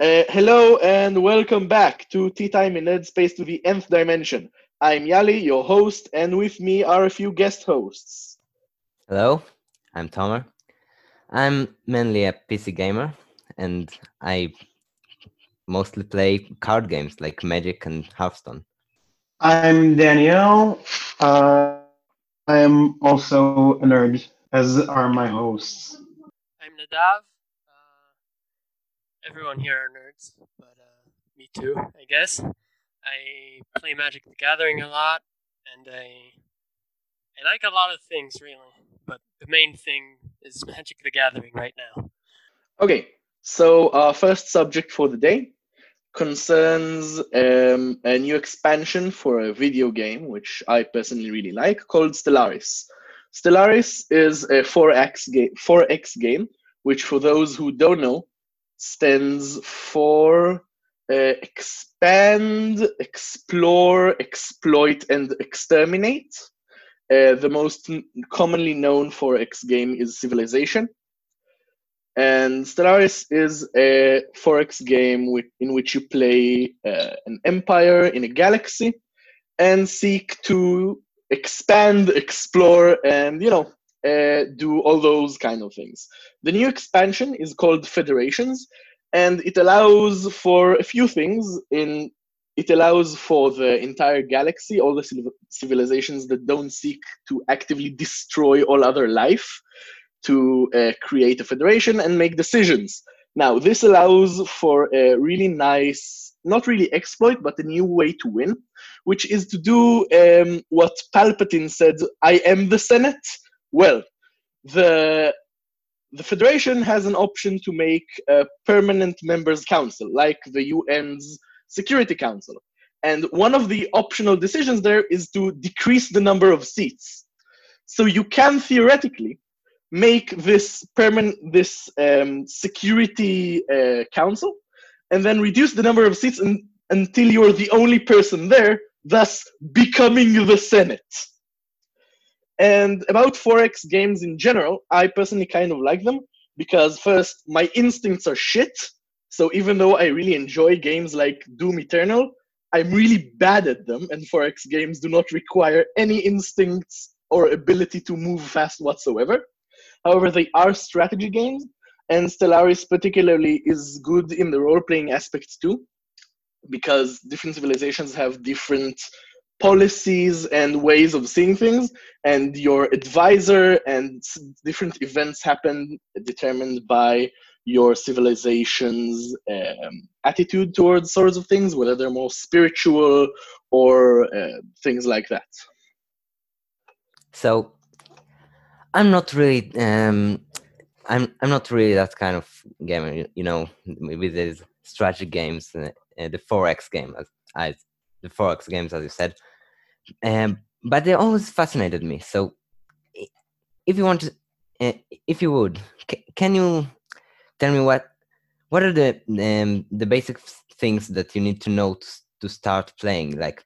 Uh, hello and welcome back to Tea Time in Ned Space to the Nth Dimension. I'm Yali, your host, and with me are a few guest hosts. Hello, I'm Tomer. I'm mainly a PC gamer, and I mostly play card games like Magic and Hearthstone. I'm Danielle. Uh, I am also a nerd, as are my hosts. I'm Nadav. Everyone here are nerds, but uh, me too, I guess. I play Magic the Gathering a lot, and I I like a lot of things really, but the main thing is Magic the Gathering right now. Okay, so our first subject for the day concerns um, a new expansion for a video game, which I personally really like, called Stellaris. Stellaris is a 4X game, 4X game, which for those who don't know, stands for uh, expand, explore, exploit, and exterminate. Uh, the most commonly known 4X game is Civilization. And Stellaris is a 4X game with, in which you play uh, an empire in a galaxy and seek to expand, explore, and you know, uh, do all those kind of things. The new expansion is called Federations, and it allows for a few things. In it allows for the entire galaxy, all the civilizations that don't seek to actively destroy all other life, to uh, create a federation and make decisions. Now, this allows for a really nice, not really exploit, but a new way to win, which is to do um, what Palpatine said I am the Senate. Well, the the Federation has an option to make a permanent members council, like the UN's Security Council. And one of the optional decisions there is to decrease the number of seats. So you can theoretically make this permanent this um, security uh, council and then reduce the number of seats un- until you're the only person there thus becoming the senate and about 4x games in general i personally kind of like them because first my instincts are shit. So even though i really enjoy games like doom eternal i'm really bad at them and 4x games do not require any instincts or ability to move fast whatsoever. However, they are strategy games, and Stellaris particularly is good in the role playing aspects too, because different civilizations have different policies and ways of seeing things, and your advisor and different events happen determined by your civilization's um, attitude towards sorts of things, whether they're more spiritual or uh, things like that. So I'm not really um I'm I'm not really that kind of gamer, you- know, with these strategy games, uh, the 4X game as I the 4X games as you said. Um but they always fascinated me. So if you want to uh, if you would c- can you tell me what what are the um, the basic things that you need to know to, to start playing like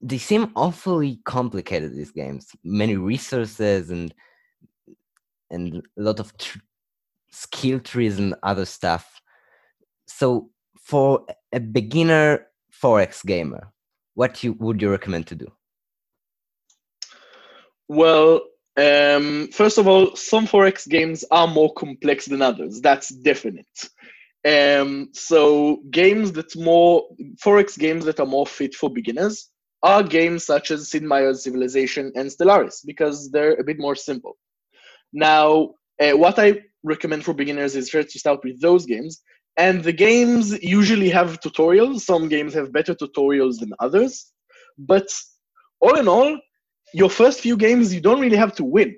they seem awfully complicated these games many resources and and a lot of tr- skill trees and other stuff so for a beginner 4x gamer what you would you recommend to do Well, um, first of all, some 4X games are more complex than others. That's definite. Um, so games that more 4X games that are more fit for beginners are games such as Sid Meier's Civilization and Stellaris because they're a bit more simple. Now, uh, what I recommend for beginners is first to start with those games. And the games usually have tutorials. Some games have better tutorials than others. But all in all, your first few games, you don't really have to win.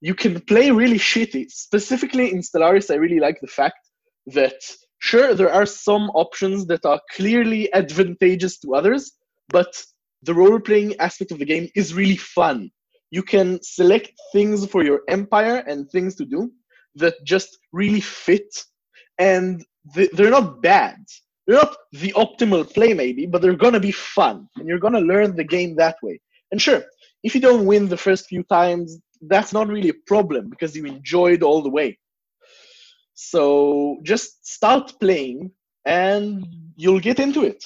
You can play really shitty. Specifically in Stellaris, I really like the fact that, sure, there are some options that are clearly advantageous to others, but the role playing aspect of the game is really fun. You can select things for your empire and things to do that just really fit, and th- they're not bad. They're not the optimal play, maybe, but they're gonna be fun, and you're gonna learn the game that way. And sure, if you don't win the first few times, that's not really a problem because you enjoyed all the way. So just start playing and you'll get into it.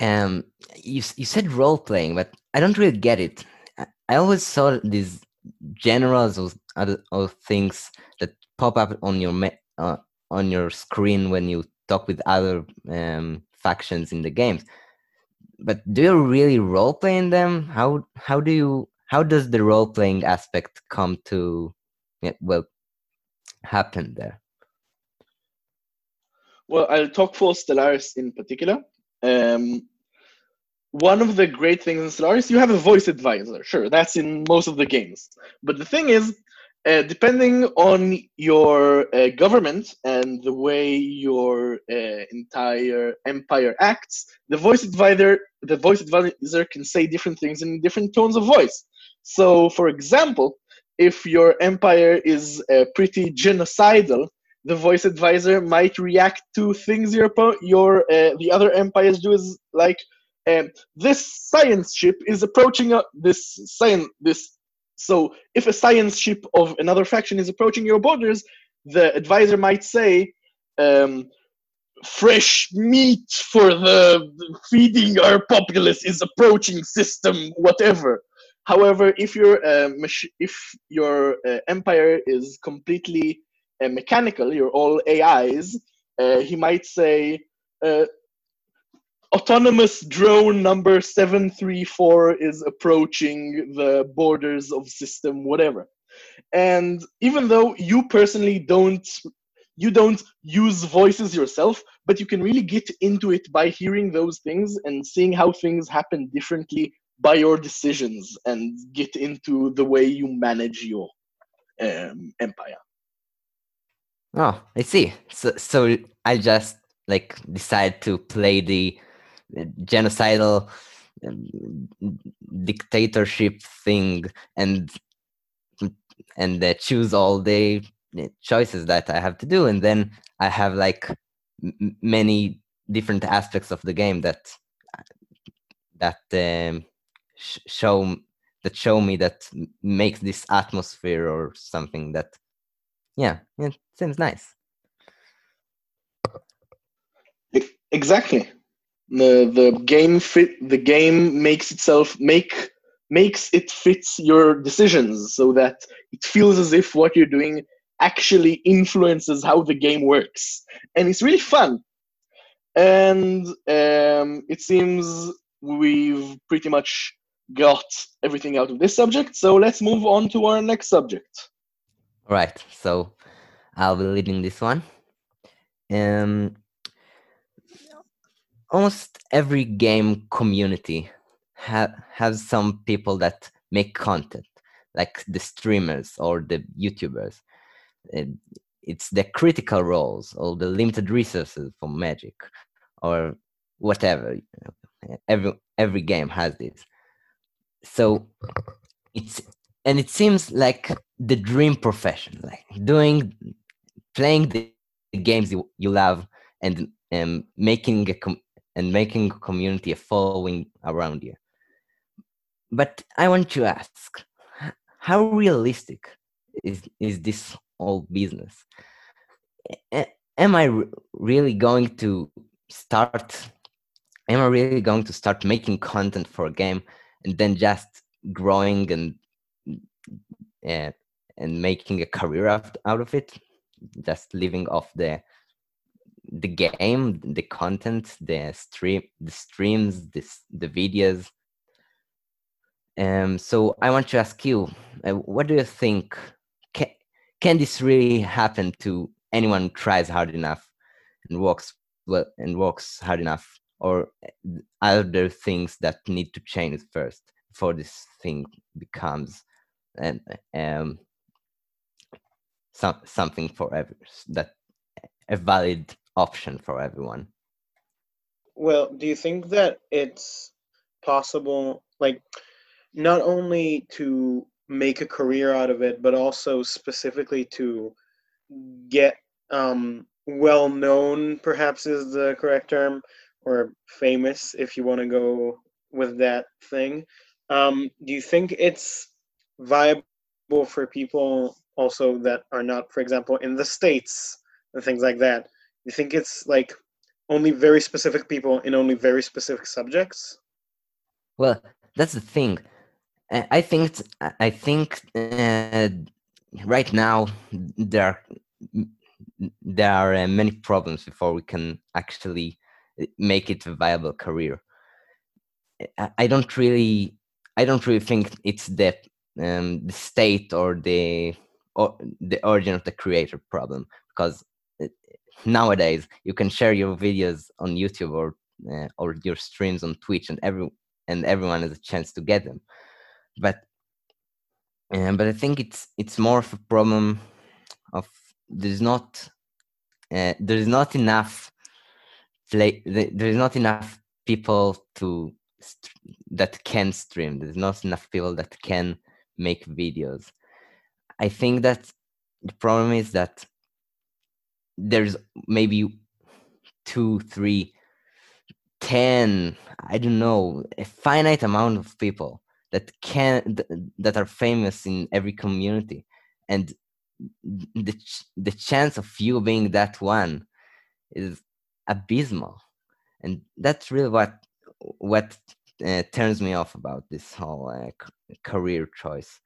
Um, you you said role playing, but I don't really get it. I, always saw these generals or other things that pop up on your uh, on your screen when you talk with other um, factions in the games. But do you really role play in them? How how do you how does the role playing aspect come to yeah, well happen there? Well, I'll talk for Stellaris in particular. Um, one of the great things in Stellaris, you have a voice advisor. Sure, that's in most of the games. But the thing is, uh, depending on your uh, government and the way your uh, entire empire acts, the voice advisor the voice advisor can say different things in different tones of voice. So, for example, if your empire is uh, pretty genocidal, the voice advisor might react to things your your uh, the other empires do is like um, this science ship is approaching a, this science this so if a science ship of another faction is approaching your borders the advisor might say um, fresh meat for the feeding our populace is approaching system whatever. However if your uh, if your uh, empire is completely uh, mechanical you're all ais uh, he might say uh, autonomous drone number 734 is approaching the borders of system whatever. And even though you personally don't you don't use voices yourself but you can really get into it by hearing those things and seeing how things happen differently by your decisions and get into the way you manage your um, empire. Oh i see. So so i just like decide to play the genocidal um, dictatorship thing and and uh, choose all the choices that I have to do, and then I have like m- many different aspects of the game that that um, sh- show that show me that makes this atmosphere or something that yeah it seems nice. Exactly the the game fit the game makes itself make makes it fits your decisions so that it feels as if what you're doing actually influences how the game works. And it's really fun. And um, it seems we've pretty much got everything out of this subject. So let's move on to our next subject. All right. So i'll be leading this one. Um almost every game community ha- has some people that make content like the streamers or the youtubers. It's the critical roles or the limited resources for magic or whatever every every game has this. So it's and it seems like the dream profession like doing playing the games you, you love and um, making a com- and making a community a following around you. But i want to ask how realistic is is this whole business? Am i re- really going to start am i really going to start making content for a game and then just growing and uh, and making a career out, out of it? Just living off the the game the content the stream the streams this the videos. Um so i want to ask you uh, what do you think? Can, can this really happen to anyone tries hard enough and works well and works hard enough? Or are there things that need to change first before this thing becomes an um some, something for every that a valid option for everyone Well, do you think that it's possible, like, not only to make a career out of it, but also specifically to get um, well known, perhaps is the correct term, or famous, if you want to go with that thing? Um, do you think it's viable for people also that are not, for example, in the states and things like that? You think it's like only very specific people in only very specific subjects? Well, that's the thing. I think I think uh, right now there are there are uh, many problems before we can actually make it a viable career. I, don't really I don't really think it's the um, the state or the or the origin of the creator problem because nowadays you can share your videos on YouTube or uh, or your streams on Twitch and every and everyone has a chance to get them. But uh, but I think it's it's more of a problem of there's not uh, there's not enough play there's not enough people to that can stream. There's not enough people that can make videos. I think that the problem is that there's maybe two three ten i don't know a finite amount of people that can that are famous in every community. And the the chance of you being that one is abysmal. And that's really what what uh, turns me off about this whole uh, career choice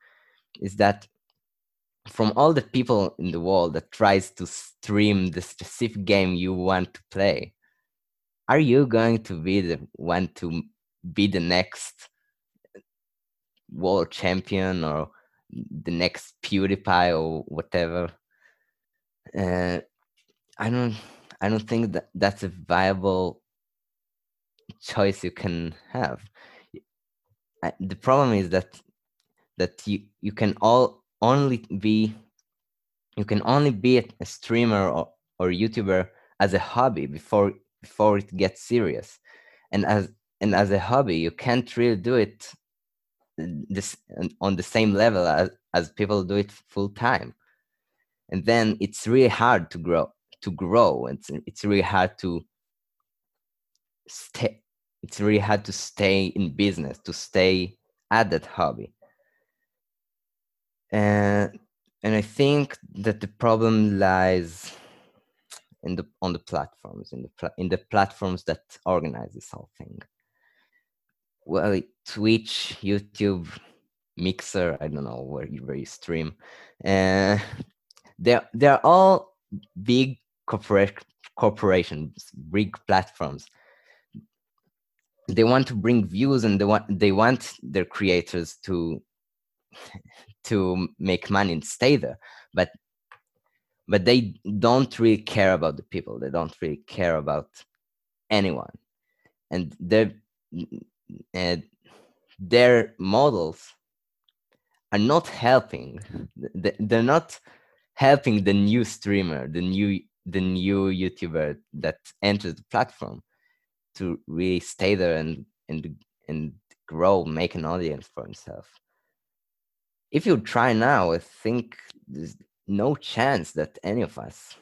is that from all the people in the world that tries to stream the specific game you want to play are you going to be the one to be the next world champion or the next PewDiePie or whatever. Uh, I don't I don't think that that's a viable choice you can have. The problem is that that you you can all only be you can only be a streamer or, or YouTuber as a hobby before before it gets serious, and as and as a hobby you can't really do it this on the same level as, as people do it full time. And then it's really hard to grow to grow. It's it's really hard to stay it's really hard to stay in business to stay at that hobby and and i think that the problem lies in the on the platforms in the in the platforms that organize this whole thing. Well twitch youtube mixer i don't know where you, where you stream. Uh, they're they're all big corporate corporations big platforms. They want to bring views and they want they want their creators to to make money and stay there but but they don't really care about the people. They don't really care about anyone. And they're and their models are not helping. They're not helping the new streamer the new the new youtuber that enters the platform to really stay there and and and grow make an audience for himself if you try now i think there's no chance that any of us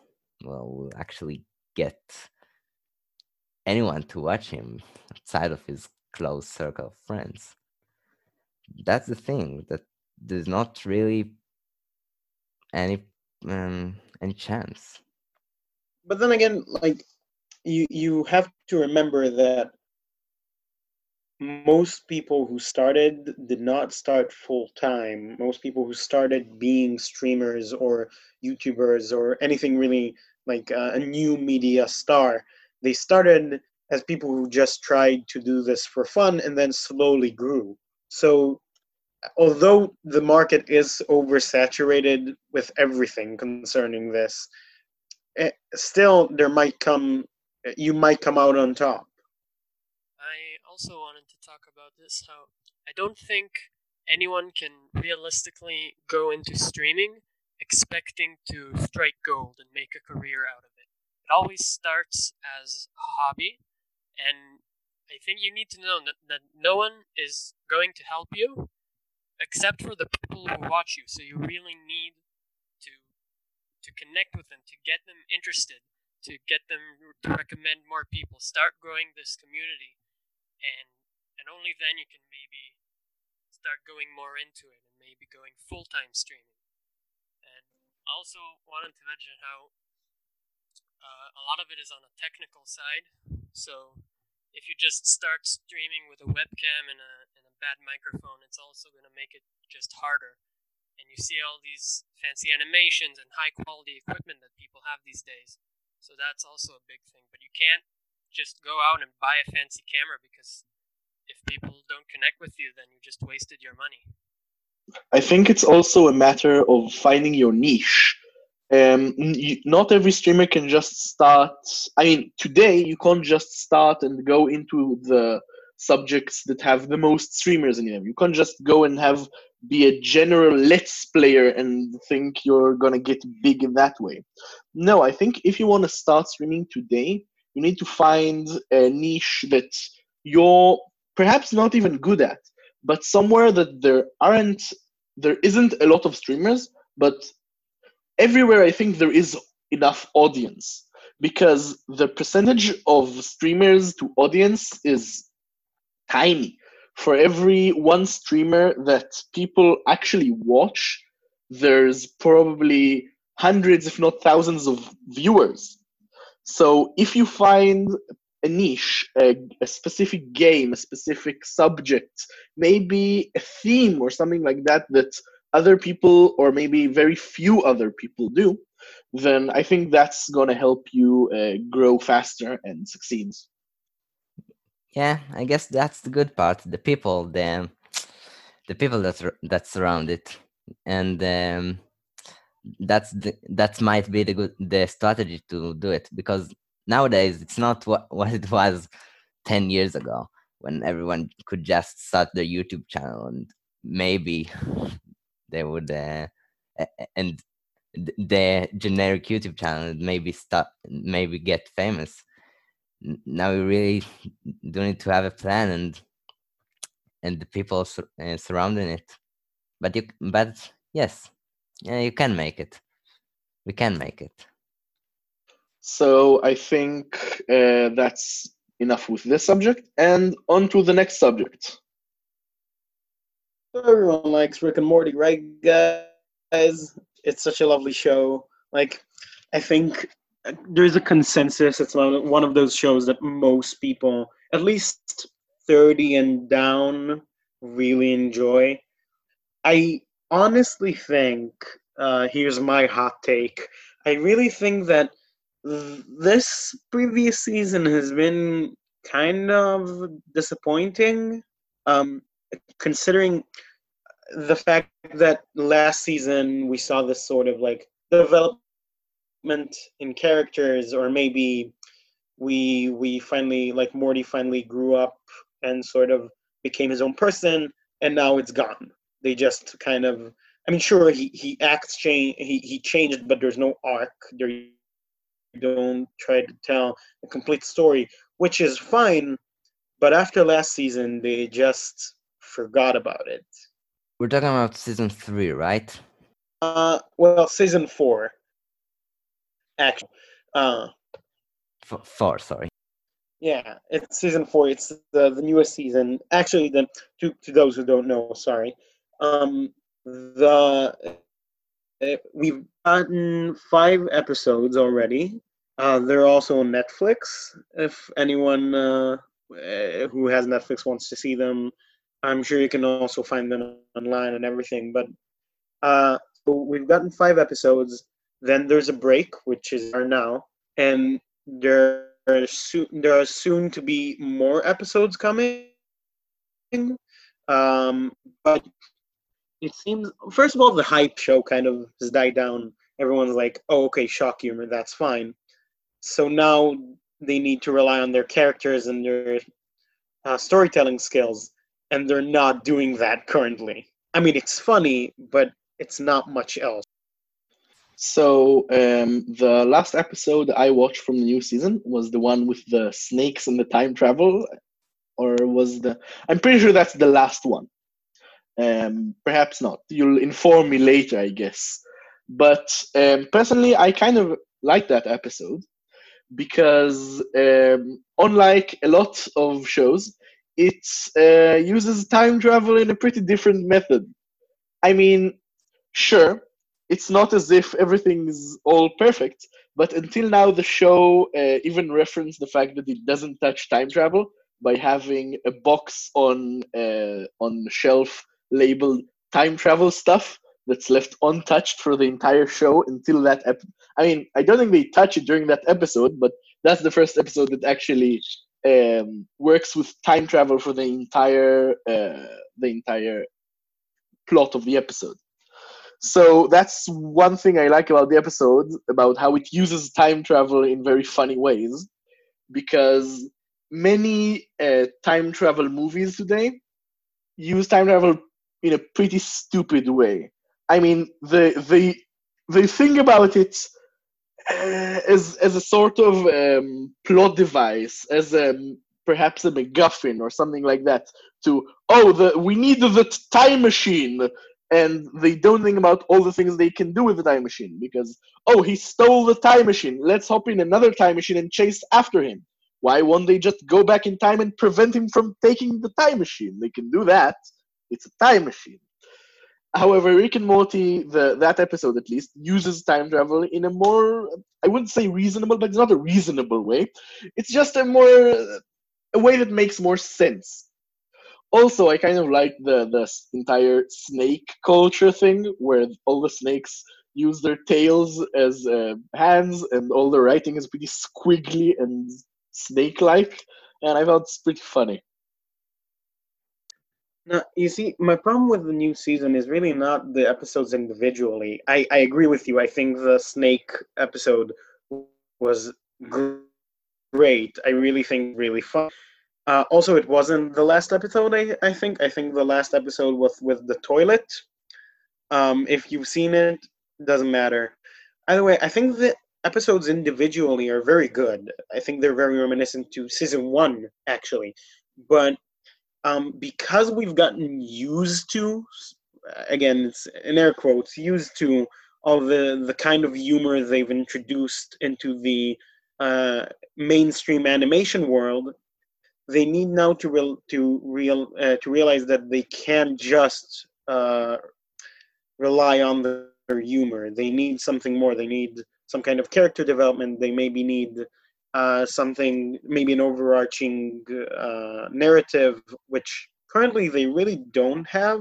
well will actually get anyone to watch him outside of his close circle of friends. That's the thing that there's not really any um, any chance. But then again, like you you have to remember that most people who started did not start full time. Most people who started being streamers or YouTubers or anything really like uh, a new media star, they started as people who just tried to do this for fun and then slowly grew. So, although the market is oversaturated with everything concerning this, eh, still there might come you might come out on top. I also wanted about this how I don't think anyone can realistically go into streaming expecting to strike gold and make a career out of it. It always starts as a hobby and I think you need to know that, that no one is going to help you except for the people who watch you. So you really need to to connect with them, to get them interested, to get them to recommend more people. Start growing this community, and and only then you can maybe start going more into it and maybe going full time streaming. And also wanted to mention how uh, a lot of it is on a technical side. So if you just start streaming with a webcam and a, and a bad microphone, it's also going to make it just harder. And you see all these fancy animations and high quality equipment that people have these days. So that's also a big thing. But you can't just go out and buy a fancy camera because if people don't connect with you, then you just wasted your money. I think it's also a matter of finding your niche. Um, you, not every streamer can just start. I mean, today you can't just start and go into the subjects that have the most streamers in them. You can't just go and have be a general let's player and think you're gonna get big that way. No, I think if you want to start streaming today, you need to find a niche that you're perhaps not even good at but somewhere that there aren't there isn't a lot of streamers but everywhere i think there is enough audience because the percentage of streamers to audience is tiny. For every one streamer that people actually watch there's probably hundreds if not thousands of viewers. So if you find a niche, a, a, specific game, a specific subject, maybe a theme or something like that that other people or maybe very few other people do, then I think that's going to help you uh, grow faster and succeed. Yeah, I guess that's the good part. The people, the the people that that surround it, and um, that's the, that might be the good the strategy to do it because nowadays it's not what, what it was 10 years ago when everyone could just start their youtube channel and maybe they would uh, and the generic youtube channel maybe start maybe get famous. Now we really do need to have a plan and and the people sur- uh, surrounding it. But you but yes yeah you can make it. We can make it so I think uh, that's enough with this subject, and on to the next subject. Everyone likes Rick and Morty, right, guys? It's such a lovely show. Like, I think there's a consensus. It's one of those shows that most people, at least 30 and down, really enjoy. I honestly think, uh, here's my hot take. I really think that this previous season has been kind of disappointing, um, considering the fact that last season we saw this sort of like development in characters, or maybe we we finally like Morty finally grew up and sort of became his own person, and now it's gone. They just kind of I mean, sure, he, he acts change he, he changed, but there's no arc. There don't try to tell a complete story, which is fine. But after last season, they just forgot about it. We're talking about season three, right? Uh, well, season four. Actually, uh, F- four. Sorry. Yeah, it's season four. It's the the newest season. Actually, the to to those who don't know, sorry. Um, the uh, we've gotten five episodes already. Uh, they're also on Netflix. If anyone uh, who has Netflix wants to see them, I'm sure you can also find them online and everything. But uh, we've gotten five episodes. Then there's a break, which is our now, and there are soon there are soon to be more episodes coming. Um, but it seems first of all the hype show kind of has died down. Everyone's like, "Oh, okay, shock humor, that's fine." So now they need to rely on their characters and their uh, storytelling skills, and they're not doing that currently. I mean, it's funny, but it's not much else. So um, the last episode I watched from the new season was the one with the snakes and the time travel, or was the? I'm pretty sure that's the last one. Um, perhaps not. You'll inform me later, I guess. But um, personally, I kind of like that episode because um, unlike a lot of shows, it uh, uses time travel in a pretty different method. I mean, sure, it's not as if everything is all perfect. But until now, the show uh, even referenced the fact that it doesn't touch time travel by having a box on uh, on shelf labeled time travel stuff that's left untouched for the entire show until that ep- I mean, I don't think they touch it during that episode, but that's the first episode that actually um, works with time travel for the entire uh, the entire plot of the episode. So that's one thing I like about the episode about how it uses time travel in very funny ways, because many uh, time travel movies today use time travel in a pretty stupid way. I mean, the the the thing about it uh, as as a sort of um, plot device, as a perhaps a MacGuffin or something like that. To oh, the we need the time machine, and they don't think about all the things they can do with the time machine because oh, he stole the time machine. Let's hop in another time machine and chase after him. Why won't they just go back in time and prevent him from taking the time machine? They can do that. It's a time machine. However, Rick and Morty, the that episode at least, uses time travel in a more I wouldn't say reasonable, but it's not a reasonable way. It's just a more a way that makes more sense. Also, I kind of like the the entire snake culture thing, where all the snakes use their tails as uh, hands, and all the writing is pretty squiggly and snake-like, and I thought it's pretty funny. No, you see, my problem with the new season is really not the episodes individually. I, I agree with you. I think the snake episode was great. I really think really fun. Uh, also, it wasn't the last episode. I, I think. I think the last episode was with the toilet. Um, if you've seen it, doesn't matter. Either way, I think the episodes individually are very good. I think they're very reminiscent to season one, actually. But um, because we've gotten used to, again, it's in air quotes, used to all the the kind of humor they've introduced into the uh, mainstream animation world, they need now to real to real uh, to realize that they can't just uh, rely on their humor. They need something more. They need some kind of character development. They maybe need uh, something, maybe an overarching uh, narrative, which currently they really don't have.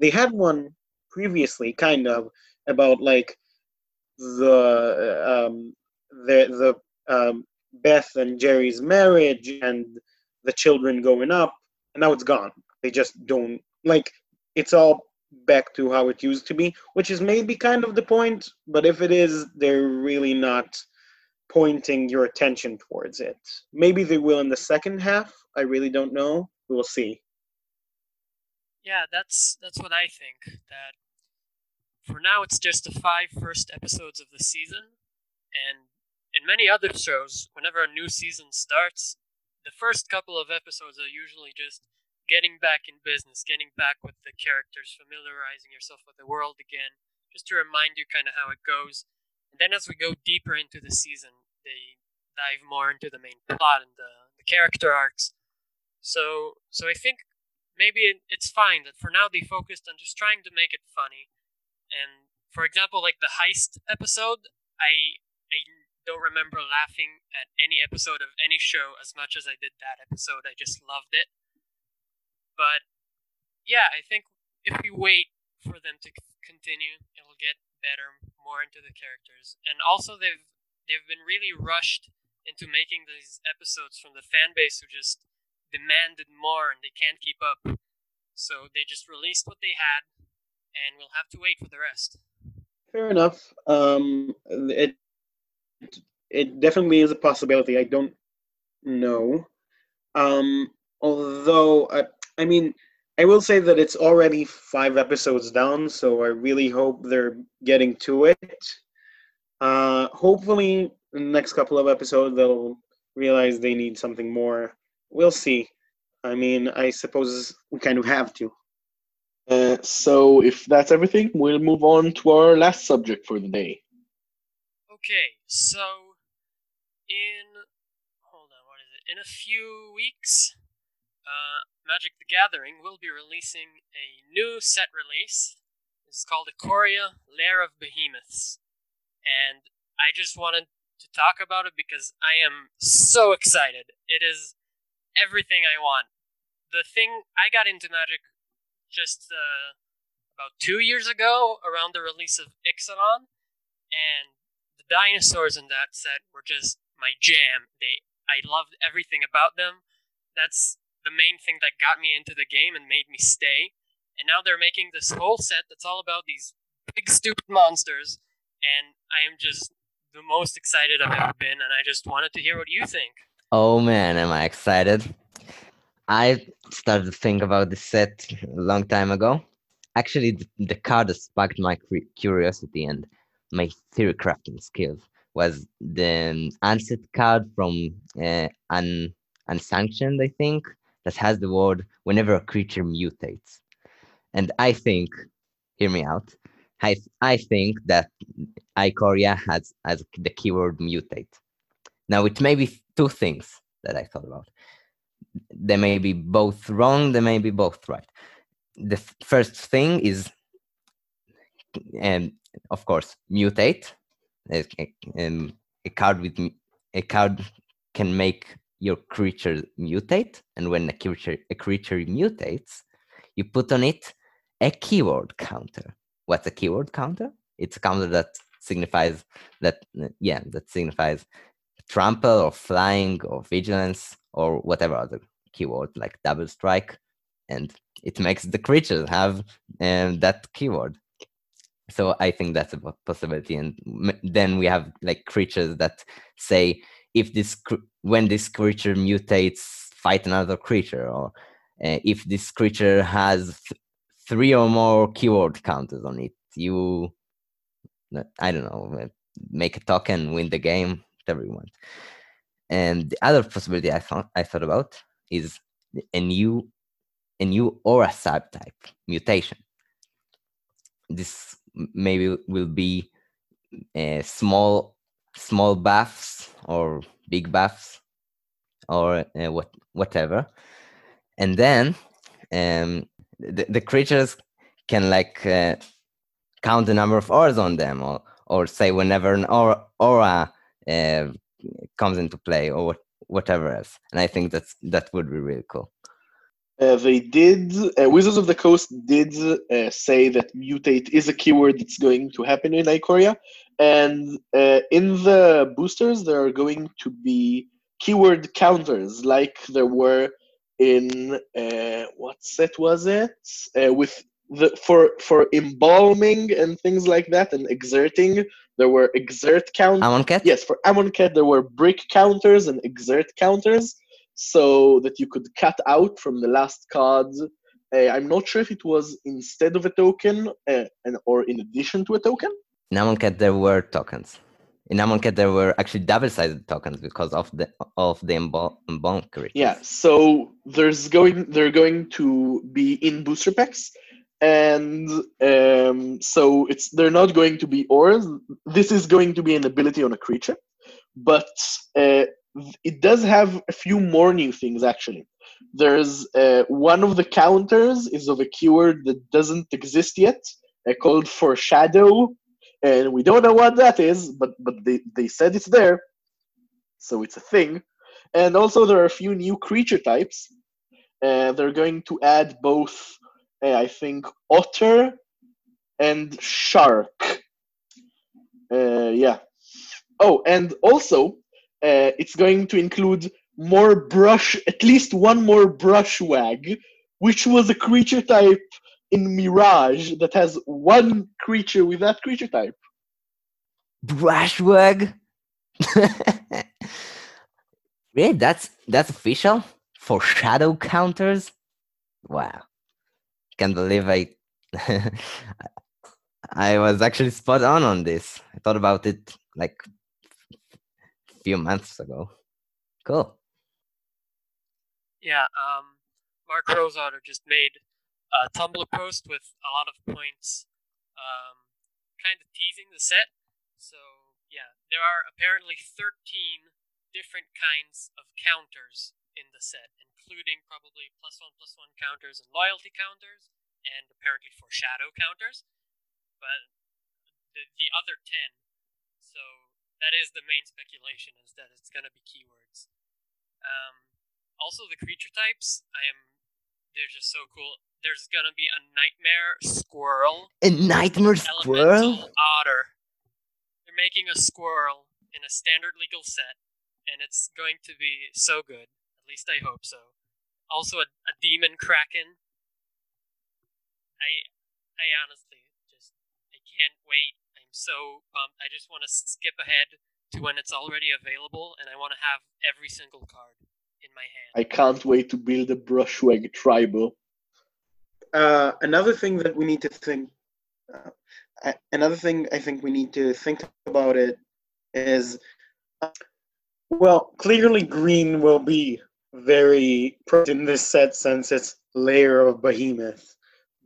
They had one previously, kind of, about like the um, the the um, Beth and Jerry's marriage and the children going up, and now it's gone. They just don't like it's all back to how it used to be, which is maybe kind of the point. But if it is, they're really not pointing your attention towards it. Maybe they will in the second half. I really don't know. We'll see. Yeah, that's that's what I think. That for now it's just the five first episodes of the season, and in many other shows, whenever a new season starts, the first couple of episodes are usually just getting back in business, getting back with the characters, familiarizing yourself with the world again, just to remind you kind of how it goes. And then as we go deeper into the season, they dive more into the main plot and the, the character arcs. So, so I think maybe it, it's fine that for now they focused on just trying to make it funny. And for example, like the heist episode, I I don't remember laughing at any episode of any show as much as I did that episode. I just loved it. But yeah, I think if we wait for them to continue, it'll get better, more into the characters. And also they've they've been really rushed into making these episodes from the fan base who just demanded more and they can't keep up. So they just released what they had, and we'll have to wait for the rest. Fair enough. Um, it it definitely is a possibility. I don't know. Um, although I, I mean, I will say that it's already five episodes down, so I really hope they're getting to it. Uh, hopefully, in the next couple of episodes, they'll realize they need something more. We'll see. I mean, I suppose we kind of have to. Uh, so, if that's everything, we'll move on to our last subject for the day. Okay, so in hold on, what is it? In a few weeks, uh, Magic the Gathering will be releasing a new set release. is called Ikoria Lair of Behemoths. And I just wanted to talk about it because I am so excited. It is everything I want. The thing I got into Magic just uh, about two years ago around the release of Ixalan, and the dinosaurs in that set were just my jam. They I loved everything about them. That's the main thing that got me into the game and made me stay. And now they're making this whole set that's all about these big stupid monsters, and I am just the most excited I've ever been, and I just wanted to hear what you think. Oh man, am I excited! I started to think about this set a long time ago. Actually, the, the card that sparked my curiosity and my theory crafting skills was the unset card from uh, un, Unsanctioned, I think, that has the word whenever a creature mutates. And I think, hear me out, I, I think that Ikoria has, has the keyword mutate. Now, it may be two things that I thought about. They may be both wrong, they may be both right. The first thing is, and um, of course, mutate. A, um, a card with a card can make your creature mutate, and when a creature a creature mutates, you put on it a keyword counter. What's a keyword counter? It's a counter that signifies that yeah that signifies trample or flying or vigilance or whatever other keyword like double strike and it makes the creatures have um, that keyword so i think that's a possibility and then we have like creatures that say if this when this creature mutates fight another creature or uh, if this creature has th- three or more keyword counters on it you i don't know uh, make a token win the game whatever you want. And the other possibility i thought i thought about is a new a new aura subtype mutation. This maybe will be a uh, small small buffs or big buffs or uh, what whatever. And then um, the, the creatures can like uh, count the number of auras on them or or say whenever an aura, aura uh, comes into play or what, whatever else. And i think that's that would be really cool. Uh, they did uh, wizards of the coast did uh, say that mutate is a keyword that's going to happen in ikoria and uh, in the boosters, there are going to be keyword counters like there were in uh, what set was it? Uh, with the for for embalming and things like that and exerting, there were exert counters. Amonkhet? Yes, for Amonkhet there were brick counters and exert counters, so that you could cut out from the last card Uh, I'm not sure if it was instead of a token uh, and, or in addition to a token, in Amonkhet there were tokens. In Amonkhet there were actually double-sided tokens because of the of the creatures. Yeah, so there's going they're going to be in booster packs, and um, so it's they're not going to be auras. This is going to be an ability on a creature, but uh, it does have a few more new things actually. There's uh, one of the counters is of a keyword that doesn't exist yet, uh, called foreshadow, and we don't know what that is, but but they, they said it's there, so it's a thing. And also there are a few new creature types. Uh, they're going to add both, uh, I think, otter and shark. Uh, yeah. Oh, and also uh, it's going to include more brush, at least one more brushwagg, which was a creature type in Mirage that has one creature with that creature type. Brushwagg? really? That's that's official? Foreshadow counters? Wow. Can't believe I I was actually spot on on this. I thought about it like a few months ago. Cool. Yeah, um, Mark Rosewater just made a Tumblr post with a lot of points, um, kind of teasing the set. So yeah, there are apparently 13 different kinds of counters in the set, including probably plus one plus one counters and loyalty counters, and apparently foreshadow counters. but the the other ten. So that is the main speculation is that it's gonna be keywords. Um, also the creature types, I am they're just so cool. There's gonna be a nightmare squirrel, A nightmare squirrel? otter. They're making a squirrel in a standard legal set, and it's going to be so good. At least I hope so. Also, a, a demon kraken. I, I honestly just I can't wait. I'm so pumped. I just want to skip ahead to when it's already available, and I want to have every single card in my hand. I can't wait to build a brushwagg tribal. Uh, another thing that we need to think, uh, another thing I think we need to think about it is, well, clearly green will be very in this set since it's Lair of Behemoth.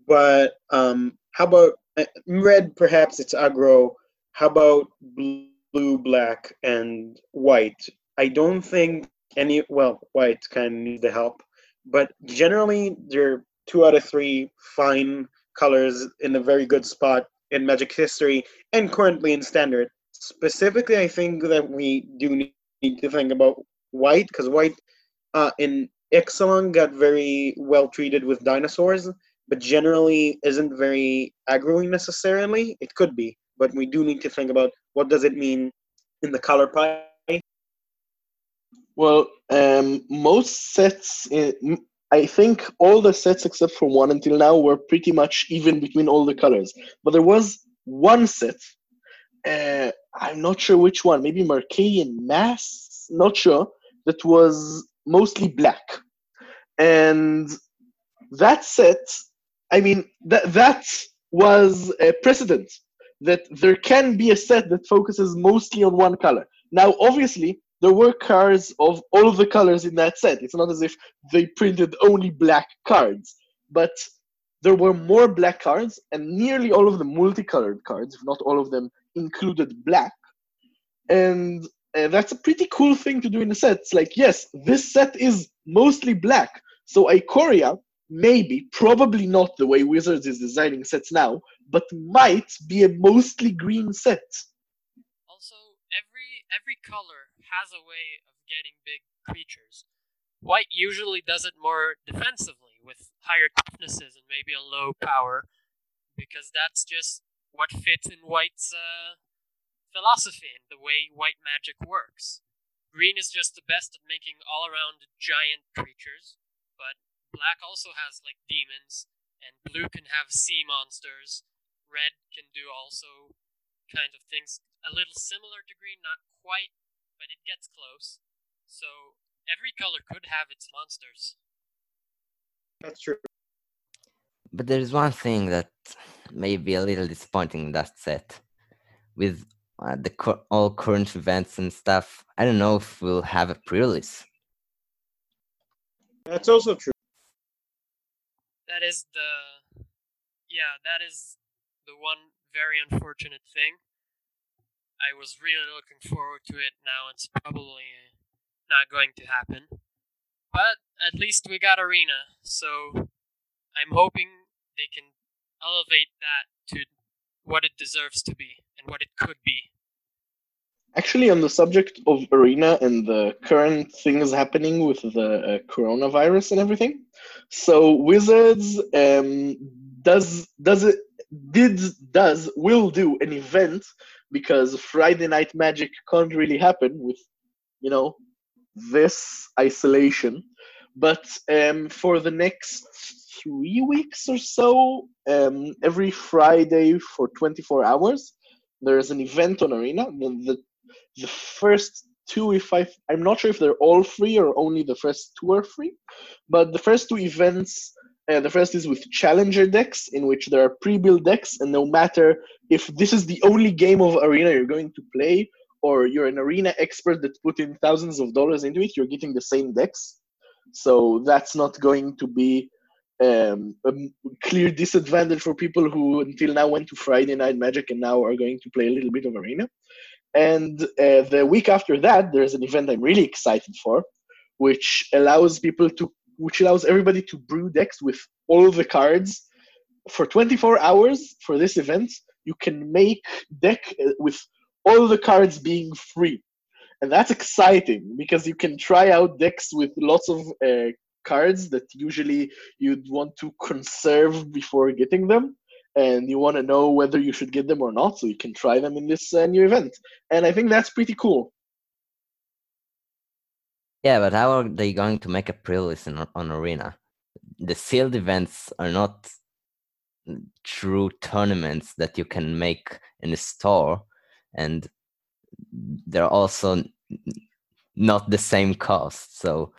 But um, how about uh, red? Perhaps it's aggro. How about blue, black, and white? I don't think any. Well, white kind of needs the help, but generally they're two out of three fine colors in a very good spot in Magic history and currently in Standard. Specifically, I think that we do need to think about white because white uh, in Ixalan got very well treated with dinosaurs, but generally isn't very aggroing necessarily. It could be, but we do need to think about what does it mean in the color pie. Well, um, most sets, in, I think all the sets except for one until now were pretty much even between all the colors. But there was one set, uh, I'm not sure which one, maybe Mercadian Masques, not sure, that was mostly black. And that set, I mean, that that was a precedent that there can be a set that focuses mostly on one color. Now, obviously, there were cards of all of the colors in that set. It's not as if they printed only black cards, but there were more black cards, and nearly all of the multicolored cards, if not all of them, included black. And uh, that's a pretty cool thing to do in a set. It's like, yes, this set is mostly black. So Ikoria, maybe, probably not the way Wizards is designing sets now, but might be a mostly green set. Also, every every color has a way of getting big creatures. White usually does it more defensively with higher toughnesses and maybe a low power, because that's just what fits in White's uh, philosophy and the way white magic works. Green is just the best at making all around giant creatures, but black also has like demons, and blue can have sea monsters. Red can do also kind of things a little similar to green, not quite, but it gets close. So every color could have its monsters. That's true. But there's one thing that may be a little disappointing in that set. With uh, the cur- all current events and stuff, I don't know if we'll have a pre-release. That's also true. That is the yeah, that is the one very unfortunate thing. I was really looking forward to it. Now it's probably not going to happen. But at least we got Arena, so I'm hoping they can elevate that to what it deserves to be and what it could be. Actually, on the subject of Arena and the current things happening with the uh, coronavirus and everything, so Wizards um, does does it did does will do an event because Friday Night Magic can't really happen with you know this isolation, but um, for the next three weeks or so, um, every Friday for 24 hours, there's an event on Arena. The the first two if I I'm not sure if they're all free or only the first two are free, but the first two events uh, the first is with challenger decks in which there are pre-built decks and no matter if this is the only game of arena you're going to play or you're an arena expert that put in thousands of dollars into it you're getting the same decks. So that's not going to be um, a clear disadvantage for people who until now went to friday night magic and now are going to play a little bit of arena. And uh, the week after that, there's an event I'm really excited for, which allows people to, which allows everybody to brew decks with all the cards for 24 hours for this event. you can make deck uh, with all the cards being free. And that's exciting because you can try out decks with lots of uh, cards that usually you'd want to conserve before getting them. And you want to know whether you should get them or not, so you can try them in this uh, new event. And I think that's pretty cool. Yeah, but how are they going to make a on, on Arena? The sealed events are not true tournaments that you can make in a store, and they're also not the same cost. So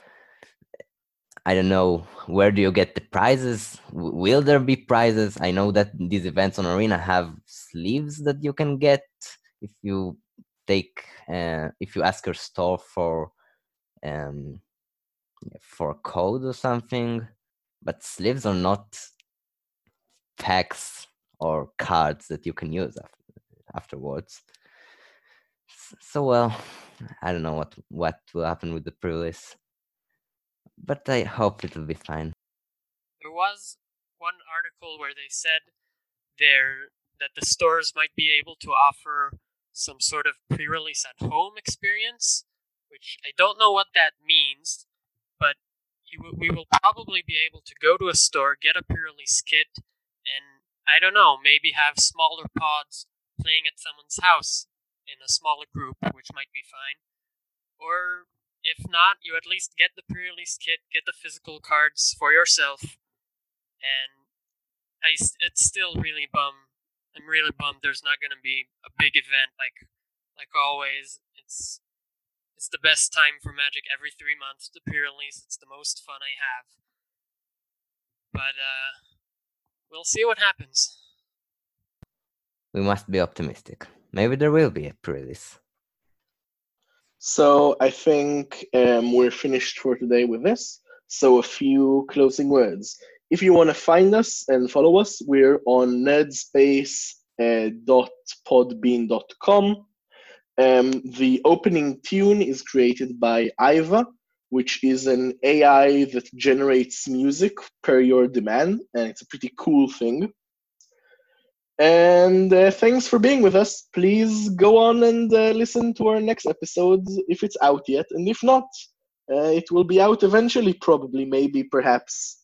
I don't know where do you get the prizes? Will there be prizes? I know that these events on Arena have sleeves that you can get if you take uh, if you ask your store for um for code or something. But sleeves are not packs or cards that you can use afterwards. So well, I don't know what what will happen with the pre-release, but I hope it'll be fine. There was one article where they said there that the stores might be able to offer some sort of pre-release at home experience, which I don't know what that means, but we will probably be able to go to a store, get a pre-release kit, and I don't know, maybe have smaller pods playing at someone's house in a smaller group, which might be fine. Or if not, you at least get the pre-release kit, get the physical cards for yourself, and I it's still really bum. I'm really bummed there's not going to be a big event like like always. It's it's the best time for Magic every three months. The pre-release, it's the most fun I have. But uh, we'll see what happens. We must be optimistic. Maybe there will be a pre-release. So I think um, we're finished for today with this. So a few closing words. If you want to find us and follow us, we're on nerdspace.podbean.com. Um, the opening tune is created by Aiva, which is an AI that generates music per your demand, and it's a pretty cool thing. And uh, thanks for being with us. Please go on and uh, listen to our next episode if it's out yet, and if not, uh, it will be out eventually, probably, maybe, perhaps.